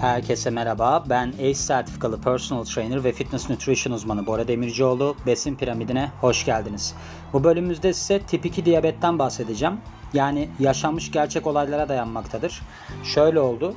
Herkese merhaba. Ben ACE sertifikalı personal trainer ve fitness nutrition uzmanı Bora Demircioğlu. Besin piramidine hoş geldiniz. Bu bölümümüzde size tip 2 diyabetten bahsedeceğim. Yani yaşanmış gerçek olaylara dayanmaktadır. Şöyle oldu.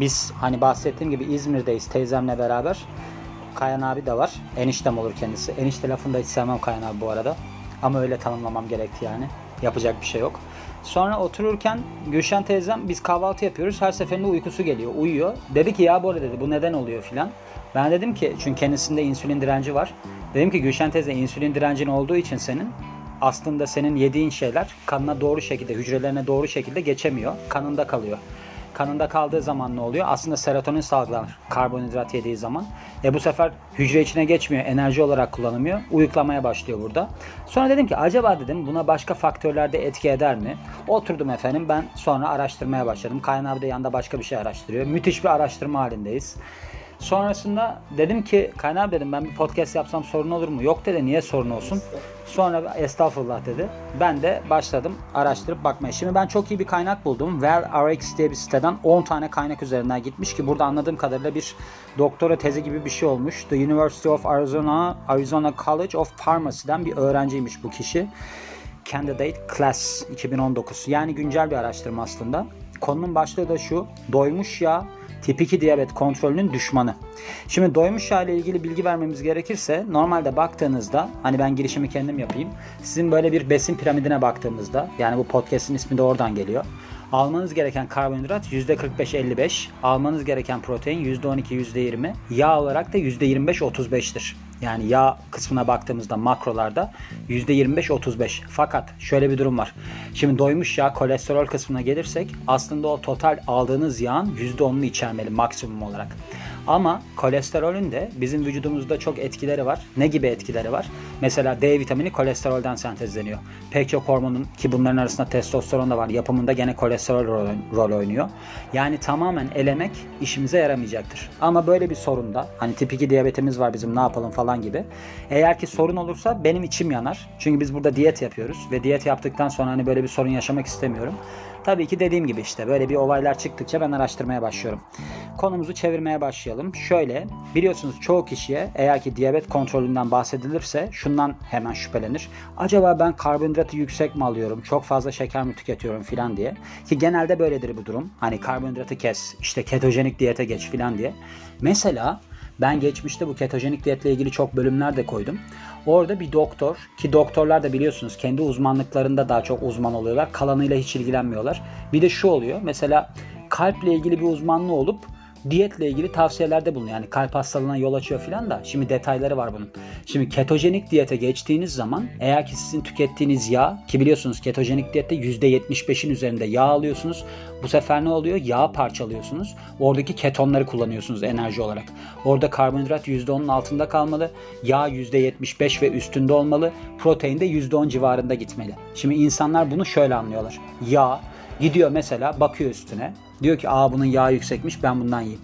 Biz hani bahsettiğim gibi İzmir'deyiz teyzemle beraber. Kayan abi de var. Eniştem olur kendisi. Enişte lafını da hiç sevmem Kayan abi bu arada. Ama öyle tanımlamam gerekti yani. Yapacak bir şey yok. Sonra otururken Gülşen teyzem biz kahvaltı yapıyoruz. Her seferinde uykusu geliyor. Uyuyor. Dedi ki ya Bora dedi bu neden oluyor filan. Ben dedim ki çünkü kendisinde insülin direnci var. Dedim ki Gülşen teyze insülin direncin olduğu için senin aslında senin yediğin şeyler kanına doğru şekilde, hücrelerine doğru şekilde geçemiyor. Kanında kalıyor. Kanında kaldığı zaman ne oluyor? Aslında serotonin salgılanır karbonhidrat yediği zaman. E bu sefer hücre içine geçmiyor, enerji olarak kullanılmıyor. Uyuklamaya başlıyor burada. Sonra dedim ki acaba dedim buna başka faktörler de etki eder mi? Oturdum efendim ben sonra araştırmaya başladım. Kayan abi de yanında başka bir şey araştırıyor. Müthiş bir araştırma halindeyiz. Sonrasında dedim ki Kaynağı dedim ben bir podcast yapsam sorun olur mu? Yok dedi niye sorun olsun? Sonra estağfurullah dedi. Ben de başladım araştırıp bakmaya. Şimdi ben çok iyi bir kaynak buldum. WellRx diye bir siteden 10 tane kaynak üzerinden gitmiş ki burada anladığım kadarıyla bir doktora tezi gibi bir şey olmuş. The University of Arizona, Arizona College of Pharmacy'den bir öğrenciymiş bu kişi. Candidate Class 2019. Yani güncel bir araştırma aslında. Konunun başlığı da şu. Doymuş yağ tip 2 diyabet kontrolünün düşmanı. Şimdi doymuş yağ ile ilgili bilgi vermemiz gerekirse normalde baktığınızda hani ben girişimi kendim yapayım. Sizin böyle bir besin piramidine baktığımızda yani bu podcast'in ismi de oradan geliyor. Almanız gereken karbonhidrat %45-55, almanız gereken protein %12-%20, yağ olarak da %25-35'tir. Yani yağ kısmına baktığımızda makrolarda %25-35. Fakat şöyle bir durum var. Şimdi doymuş yağ kolesterol kısmına gelirsek aslında o total aldığınız yağın %10'unu içermeli maksimum olarak. Ama kolesterolün de bizim vücudumuzda çok etkileri var. Ne gibi etkileri var? Mesela D vitamini kolesterolden sentezleniyor. Pek çok hormonun ki bunların arasında testosteron da var. Yapımında gene kolesterol rol, oynuyor. Yani tamamen elemek işimize yaramayacaktır. Ama böyle bir sorunda hani tip 2 diyabetimiz var bizim ne yapalım falan gibi. Eğer ki sorun olursa benim içim yanar. Çünkü biz burada diyet yapıyoruz ve diyet yaptıktan sonra hani böyle bir sorun yaşamak istemiyorum. Tabii ki dediğim gibi işte böyle bir olaylar çıktıkça ben araştırmaya başlıyorum. Konumuzu çevirmeye başlayalım. Şöyle biliyorsunuz çoğu kişiye eğer ki diyabet kontrolünden bahsedilirse şundan hemen şüphelenir. Acaba ben karbonhidratı yüksek mi alıyorum? Çok fazla şeker mi tüketiyorum filan diye. Ki genelde böyledir bu durum. Hani karbonhidratı kes, işte ketojenik diyete geç filan diye. Mesela ben geçmişte bu ketojenik diyetle ilgili çok bölümler de koydum. Orada bir doktor ki doktorlar da biliyorsunuz kendi uzmanlıklarında daha çok uzman oluyorlar. Kalanıyla hiç ilgilenmiyorlar. Bir de şu oluyor. Mesela kalple ilgili bir uzmanlığı olup diyetle ilgili tavsiyelerde bulunuyor. Yani kalp hastalığına yol açıyor filan da şimdi detayları var bunun. Şimdi ketojenik diyete geçtiğiniz zaman eğer ki sizin tükettiğiniz yağ ki biliyorsunuz ketojenik diyette %75'in üzerinde yağ alıyorsunuz. Bu sefer ne oluyor? Yağ parçalıyorsunuz. Oradaki ketonları kullanıyorsunuz enerji olarak. Orada karbonhidrat %10'un altında kalmalı. Yağ %75 ve üstünde olmalı. Protein de %10 civarında gitmeli. Şimdi insanlar bunu şöyle anlıyorlar. Yağ gidiyor mesela bakıyor üstüne. Diyor ki aa bunun yağı yüksekmiş ben bundan yiyeyim.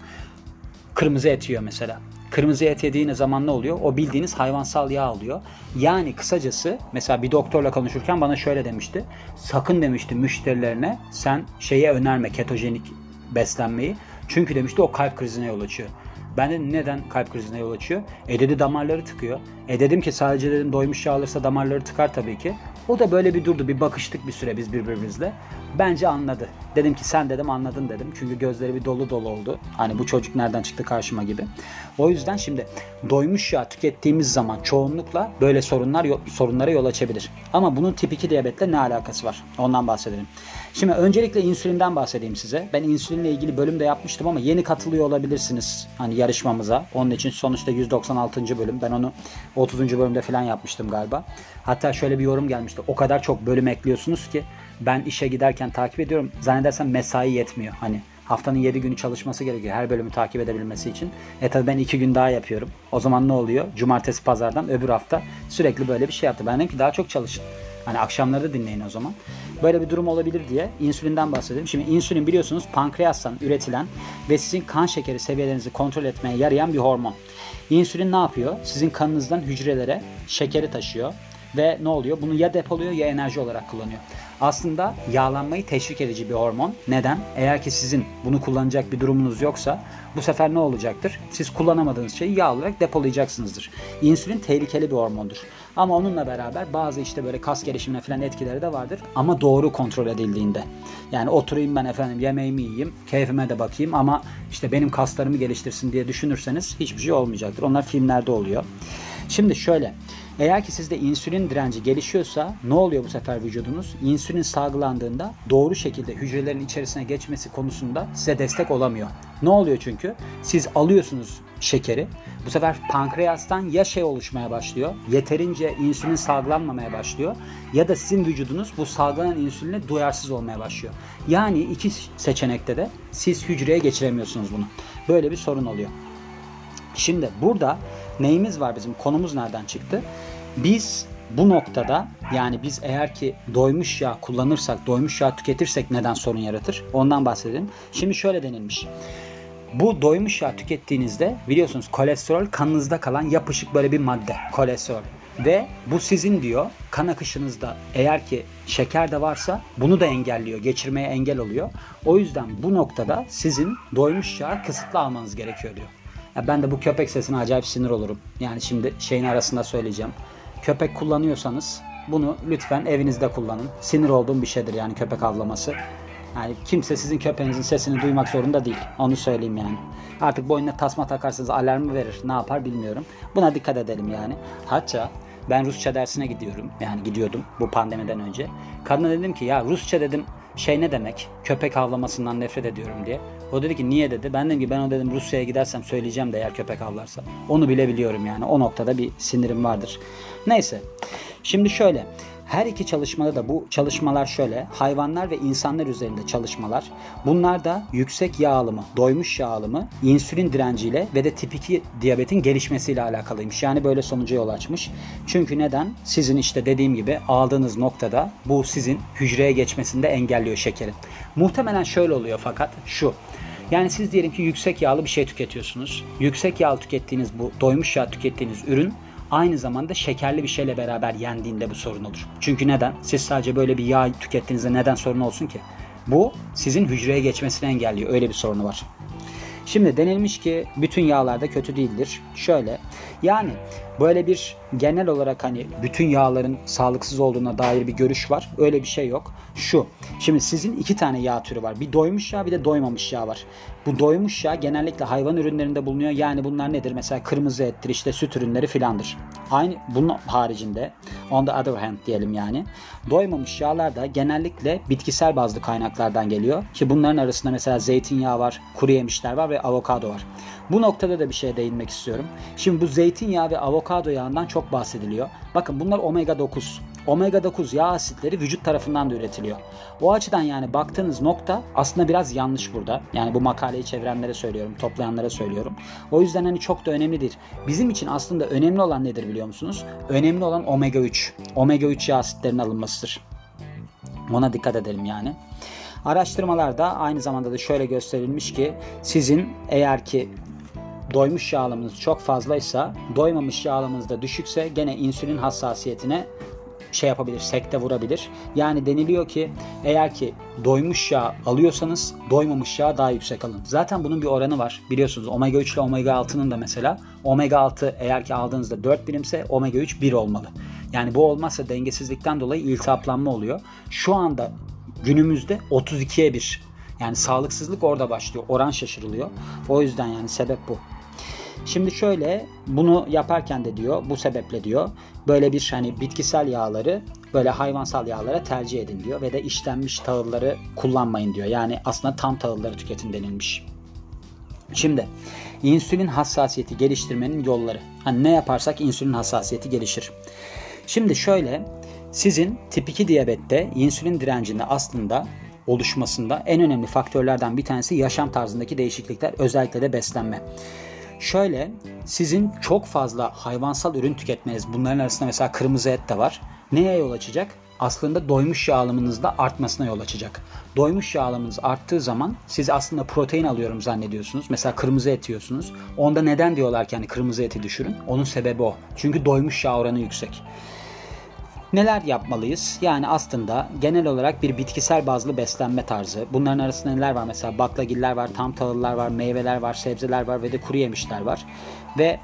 Kırmızı et yiyor mesela. Kırmızı et yediğiniz zaman ne oluyor? O bildiğiniz hayvansal yağ alıyor. Yani kısacası mesela bir doktorla konuşurken bana şöyle demişti. Sakın demişti müşterilerine sen şeye önerme ketojenik beslenmeyi. Çünkü demişti o kalp krizine yol açıyor. Ben de neden kalp krizine yol açıyor? E dedi damarları tıkıyor. E dedim ki sadece dedim doymuş yağ alırsa damarları tıkar tabii ki. O da böyle bir durdu. Bir bakıştık bir süre biz birbirimizle. Bence anladı. Dedim ki sen dedim anladın dedim. Çünkü gözleri bir dolu dolu oldu. Hani bu çocuk nereden çıktı karşıma gibi. O yüzden şimdi doymuş yağ tükettiğimiz zaman çoğunlukla böyle sorunlar sorunlara yol açabilir. Ama bunun tip 2 diyabetle ne alakası var? Ondan bahsedelim. Şimdi öncelikle insülinden bahsedeyim size. Ben insülinle ilgili bölüm de yapmıştım ama yeni katılıyor olabilirsiniz hani yarışmamıza. Onun için sonuçta 196. bölüm. Ben onu 30. bölümde falan yapmıştım galiba. Hatta şöyle bir yorum gelmişti. O kadar çok bölüm ekliyorsunuz ki ben işe giderken takip ediyorum. Zannedersem mesai yetmiyor. Hani haftanın 7 günü çalışması gerekiyor her bölümü takip edebilmesi için. E tabi ben 2 gün daha yapıyorum. O zaman ne oluyor? Cumartesi pazardan öbür hafta sürekli böyle bir şey yaptı. Ben dedim ki daha çok çalışın. Hani akşamları da dinleyin o zaman. Böyle bir durum olabilir diye insülinden bahsedelim. Şimdi insülin biliyorsunuz pankreastan üretilen ve sizin kan şekeri seviyelerinizi kontrol etmeye yarayan bir hormon. İnsülin ne yapıyor? Sizin kanınızdan hücrelere şekeri taşıyor. Ve ne oluyor? Bunu ya depoluyor ya enerji olarak kullanıyor. Aslında yağlanmayı teşvik edici bir hormon. Neden? Eğer ki sizin bunu kullanacak bir durumunuz yoksa bu sefer ne olacaktır? Siz kullanamadığınız şeyi yağ olarak depolayacaksınızdır. İnsülin tehlikeli bir hormondur. Ama onunla beraber bazı işte böyle kas gelişimine falan etkileri de vardır. Ama doğru kontrol edildiğinde. Yani oturayım ben efendim yemeğimi yiyeyim, keyfime de bakayım ama işte benim kaslarımı geliştirsin diye düşünürseniz hiçbir şey olmayacaktır. Onlar filmlerde oluyor. Şimdi şöyle. Eğer ki sizde insülin direnci gelişiyorsa ne oluyor bu sefer vücudunuz? İnsülin salgılandığında doğru şekilde hücrelerin içerisine geçmesi konusunda size destek olamıyor. Ne oluyor çünkü? Siz alıyorsunuz şekeri. Bu sefer pankreastan ya şey oluşmaya başlıyor. Yeterince insülin salgılanmamaya başlıyor. Ya da sizin vücudunuz bu salgılanan insüline duyarsız olmaya başlıyor. Yani iki seçenekte de siz hücreye geçiremiyorsunuz bunu. Böyle bir sorun oluyor. Şimdi burada neyimiz var bizim? Konumuz nereden çıktı? Biz bu noktada yani biz eğer ki doymuş yağ kullanırsak, doymuş yağ tüketirsek neden sorun yaratır? Ondan bahsedelim. Şimdi şöyle denilmiş. Bu doymuş yağ tükettiğinizde biliyorsunuz kolesterol kanınızda kalan yapışık böyle bir madde. Kolesterol. Ve bu sizin diyor kan akışınızda eğer ki şeker de varsa bunu da engelliyor. Geçirmeye engel oluyor. O yüzden bu noktada sizin doymuş yağ kısıtlı almanız gerekiyor diyor. Ya ben de bu köpek sesine acayip sinir olurum. Yani şimdi şeyin arasında söyleyeceğim. Köpek kullanıyorsanız bunu lütfen evinizde kullanın. Sinir olduğum bir şeydir yani köpek avlaması. Yani kimse sizin köpeğinizin sesini duymak zorunda değil. Onu söyleyeyim yani. Artık boynuna tasma takarsanız alarmı verir. Ne yapar bilmiyorum. Buna dikkat edelim yani. Hatta ben Rusça dersine gidiyorum. Yani gidiyordum bu pandemiden önce. Kadına dedim ki ya Rusça dedim şey ne demek? Köpek avlamasından nefret ediyorum diye. O dedi ki niye dedi. Ben dedim ki ben o dedim Rusya'ya gidersem söyleyeceğim de eğer köpek avlarsa. Onu bile biliyorum yani. O noktada bir sinirim vardır. Neyse. Şimdi şöyle. Her iki çalışmada da bu çalışmalar şöyle. Hayvanlar ve insanlar üzerinde çalışmalar. Bunlar da yüksek yağ alımı, doymuş yağ alımı, insülin direnciyle ve de tip 2 diyabetin gelişmesiyle alakalıymış. Yani böyle sonuca yol açmış. Çünkü neden? Sizin işte dediğim gibi aldığınız noktada bu sizin hücreye geçmesinde engelliyor şekerin. Muhtemelen şöyle oluyor fakat şu. Yani siz diyelim ki yüksek yağlı bir şey tüketiyorsunuz. Yüksek yağ tükettiğiniz bu doymuş yağ tükettiğiniz ürün aynı zamanda şekerli bir şeyle beraber yendiğinde bu sorun olur. Çünkü neden? Siz sadece böyle bir yağ tükettiğinizde neden sorun olsun ki? Bu sizin hücreye geçmesini engelliyor. Öyle bir sorunu var. Şimdi denilmiş ki bütün yağlar da kötü değildir. Şöyle yani böyle bir genel olarak hani bütün yağların sağlıksız olduğuna dair bir görüş var. Öyle bir şey yok. Şu. Şimdi sizin iki tane yağ türü var. Bir doymuş yağ bir de doymamış yağ var. Bu doymuş yağ genellikle hayvan ürünlerinde bulunuyor. Yani bunlar nedir? Mesela kırmızı ettir, işte süt ürünleri filandır. Aynı bunun haricinde on the other hand diyelim yani. Doymamış yağlar da genellikle bitkisel bazlı kaynaklardan geliyor. Ki bunların arasında mesela zeytinyağı var, kuru yemişler var ve avokado var. Bu noktada da bir şeye değinmek istiyorum. Şimdi bu zeytinyağı ve avokado yağından çok bahsediliyor. Bakın bunlar omega 9. Omega 9 yağ asitleri vücut tarafından da üretiliyor. O açıdan yani baktığınız nokta aslında biraz yanlış burada. Yani bu makaleyi çevirenlere söylüyorum, toplayanlara söylüyorum. O yüzden hani çok da önemli değil. Bizim için aslında önemli olan nedir biliyor musunuz? Önemli olan omega 3. Omega 3 yağ asitlerinin alınmasıdır. Ona dikkat edelim yani. Araştırmalarda aynı zamanda da şöyle gösterilmiş ki sizin eğer ki doymuş yağlamanız çok fazlaysa, doymamış yağlamanız da düşükse gene insülin hassasiyetine şey yapabilir, sekte vurabilir. Yani deniliyor ki eğer ki doymuş yağ alıyorsanız doymamış yağ daha yüksek alın. Zaten bunun bir oranı var. Biliyorsunuz omega 3 ile omega 6'nın da mesela omega 6 eğer ki aldığınızda 4 birimse omega 3 1 olmalı. Yani bu olmazsa dengesizlikten dolayı iltihaplanma oluyor. Şu anda günümüzde 32'ye 1. Yani sağlıksızlık orada başlıyor. Oran şaşırılıyor. O yüzden yani sebep bu. Şimdi şöyle bunu yaparken de diyor bu sebeple diyor böyle bir hani bitkisel yağları böyle hayvansal yağlara tercih edin diyor ve de işlenmiş tahılları kullanmayın diyor. Yani aslında tam tahılları tüketin denilmiş. Şimdi insülin hassasiyeti geliştirmenin yolları. Hani ne yaparsak insülin hassasiyeti gelişir. Şimdi şöyle sizin tip 2 diyabette insülin direncinde aslında oluşmasında en önemli faktörlerden bir tanesi yaşam tarzındaki değişiklikler özellikle de beslenme. Şöyle sizin çok fazla hayvansal ürün tüketmeniz bunların arasında mesela kırmızı et de var. Neye yol açacak? Aslında doymuş yağ alımınızda artmasına yol açacak. Doymuş yağ alımınız arttığı zaman siz aslında protein alıyorum zannediyorsunuz. Mesela kırmızı et yiyorsunuz. Onda neden diyorlar ki hani kırmızı eti düşürün? Onun sebebi o. Çünkü doymuş yağ oranı yüksek. Neler yapmalıyız? Yani aslında genel olarak bir bitkisel bazlı beslenme tarzı. Bunların arasında neler var? Mesela baklagiller var, tam tahıllar var, meyveler var, sebzeler var ve de kuru yemişler var. Ve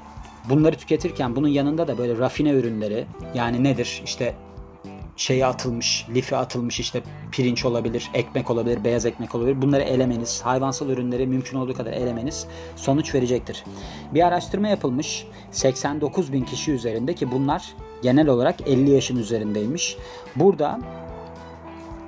bunları tüketirken bunun yanında da böyle rafine ürünleri yani nedir? İşte şeye atılmış, lifi atılmış işte pirinç olabilir, ekmek olabilir, beyaz ekmek olabilir. Bunları elemeniz, hayvansal ürünleri mümkün olduğu kadar elemeniz sonuç verecektir. Bir araştırma yapılmış 89 bin kişi üzerinde ki bunlar genel olarak 50 yaşın üzerindeymiş. Burada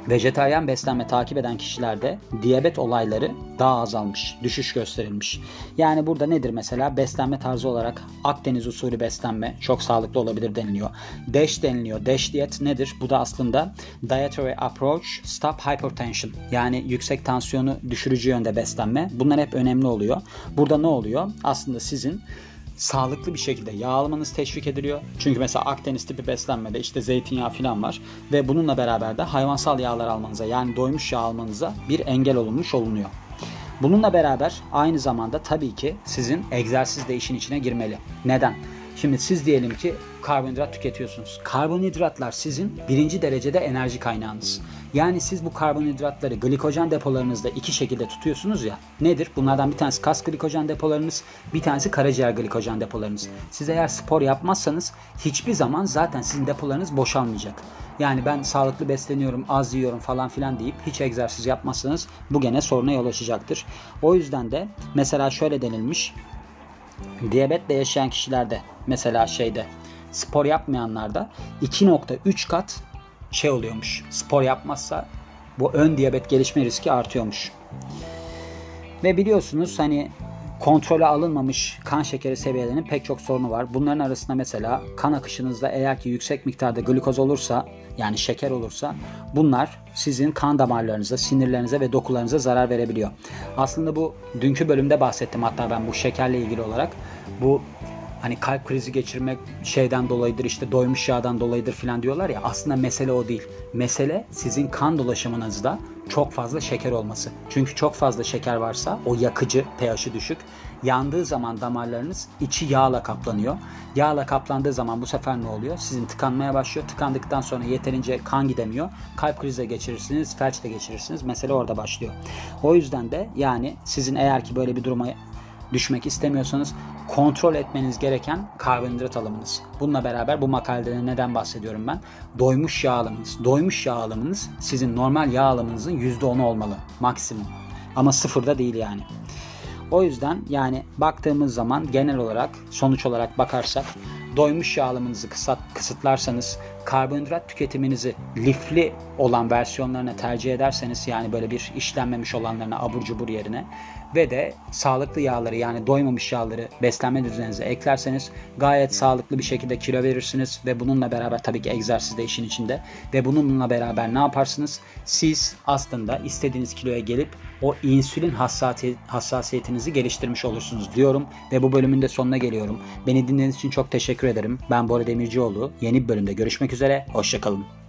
vejetaryen beslenme takip eden kişilerde diyabet olayları daha azalmış, düşüş gösterilmiş. Yani burada nedir mesela? Beslenme tarzı olarak Akdeniz usulü beslenme çok sağlıklı olabilir deniliyor. DASH deniliyor. DASH diyet nedir? Bu da aslında Dietary Approach Stop Hypertension. Yani yüksek tansiyonu düşürücü yönde beslenme. Bunlar hep önemli oluyor. Burada ne oluyor? Aslında sizin sağlıklı bir şekilde yağ almanız teşvik ediliyor. Çünkü mesela Akdeniz tipi beslenmede işte zeytinyağı falan var ve bununla beraber de hayvansal yağlar almanıza yani doymuş yağ almanıza bir engel olunmuş olunuyor. Bununla beraber aynı zamanda tabii ki sizin egzersiz de işin içine girmeli. Neden? Şimdi siz diyelim ki karbonhidrat tüketiyorsunuz. Karbonhidratlar sizin birinci derecede enerji kaynağınız. Yani siz bu karbonhidratları glikojen depolarınızda iki şekilde tutuyorsunuz ya. Nedir? Bunlardan bir tanesi kas glikojen depolarınız, bir tanesi karaciğer glikojen depolarınız. Siz eğer spor yapmazsanız hiçbir zaman zaten sizin depolarınız boşalmayacak. Yani ben sağlıklı besleniyorum, az yiyorum falan filan deyip hiç egzersiz yapmazsanız bu gene soruna yol açacaktır. O yüzden de mesela şöyle denilmiş. Diyabetle yaşayan kişilerde mesela şeyde spor yapmayanlarda 2.3 kat şey oluyormuş. Spor yapmazsa bu ön diyabet gelişme riski artıyormuş. Ve biliyorsunuz hani kontrole alınmamış kan şekeri seviyelerinin pek çok sorunu var. Bunların arasında mesela kan akışınızda eğer ki yüksek miktarda glikoz olursa yani şeker olursa bunlar sizin kan damarlarınıza, sinirlerinize ve dokularınıza zarar verebiliyor. Aslında bu dünkü bölümde bahsettim hatta ben bu şekerle ilgili olarak. Bu hani kalp krizi geçirmek şeyden dolayıdır işte doymuş yağdan dolayıdır falan diyorlar ya aslında mesele o değil. Mesele sizin kan dolaşımınızda çok fazla şeker olması. Çünkü çok fazla şeker varsa o yakıcı pH'i düşük. Yandığı zaman damarlarınız içi yağla kaplanıyor. Yağla kaplandığı zaman bu sefer ne oluyor? Sizin tıkanmaya başlıyor. Tıkandıktan sonra yeterince kan gidemiyor. Kalp krizi geçirirsiniz, felç de geçirirsiniz. Mesele orada başlıyor. O yüzden de yani sizin eğer ki böyle bir duruma düşmek istemiyorsanız kontrol etmeniz gereken karbonhidrat alımınız. Bununla beraber bu makalede neden bahsediyorum ben? Doymuş yağ alımınız. Doymuş yağ alımınız sizin normal yağ alımınızın %10'u olmalı maksimum. Ama sıfırda değil yani. O yüzden yani baktığımız zaman genel olarak sonuç olarak bakarsak doymuş yağ alımınızı kısıtlarsanız karbonhidrat tüketiminizi lifli olan versiyonlarına tercih ederseniz yani böyle bir işlenmemiş olanlarına abur cubur yerine ve de sağlıklı yağları yani doymamış yağları beslenme düzeninize eklerseniz gayet sağlıklı bir şekilde kilo verirsiniz ve bununla beraber tabii ki egzersiz de işin içinde ve bununla beraber ne yaparsınız? Siz aslında istediğiniz kiloya gelip o insülin hassasiyetinizi geliştirmiş olursunuz diyorum ve bu bölümün de sonuna geliyorum. Beni dinlediğiniz için çok teşekkür ederim. Ben Bora Demircioğlu. Yeni bir bölümde görüşmek üzere. Hoşçakalın.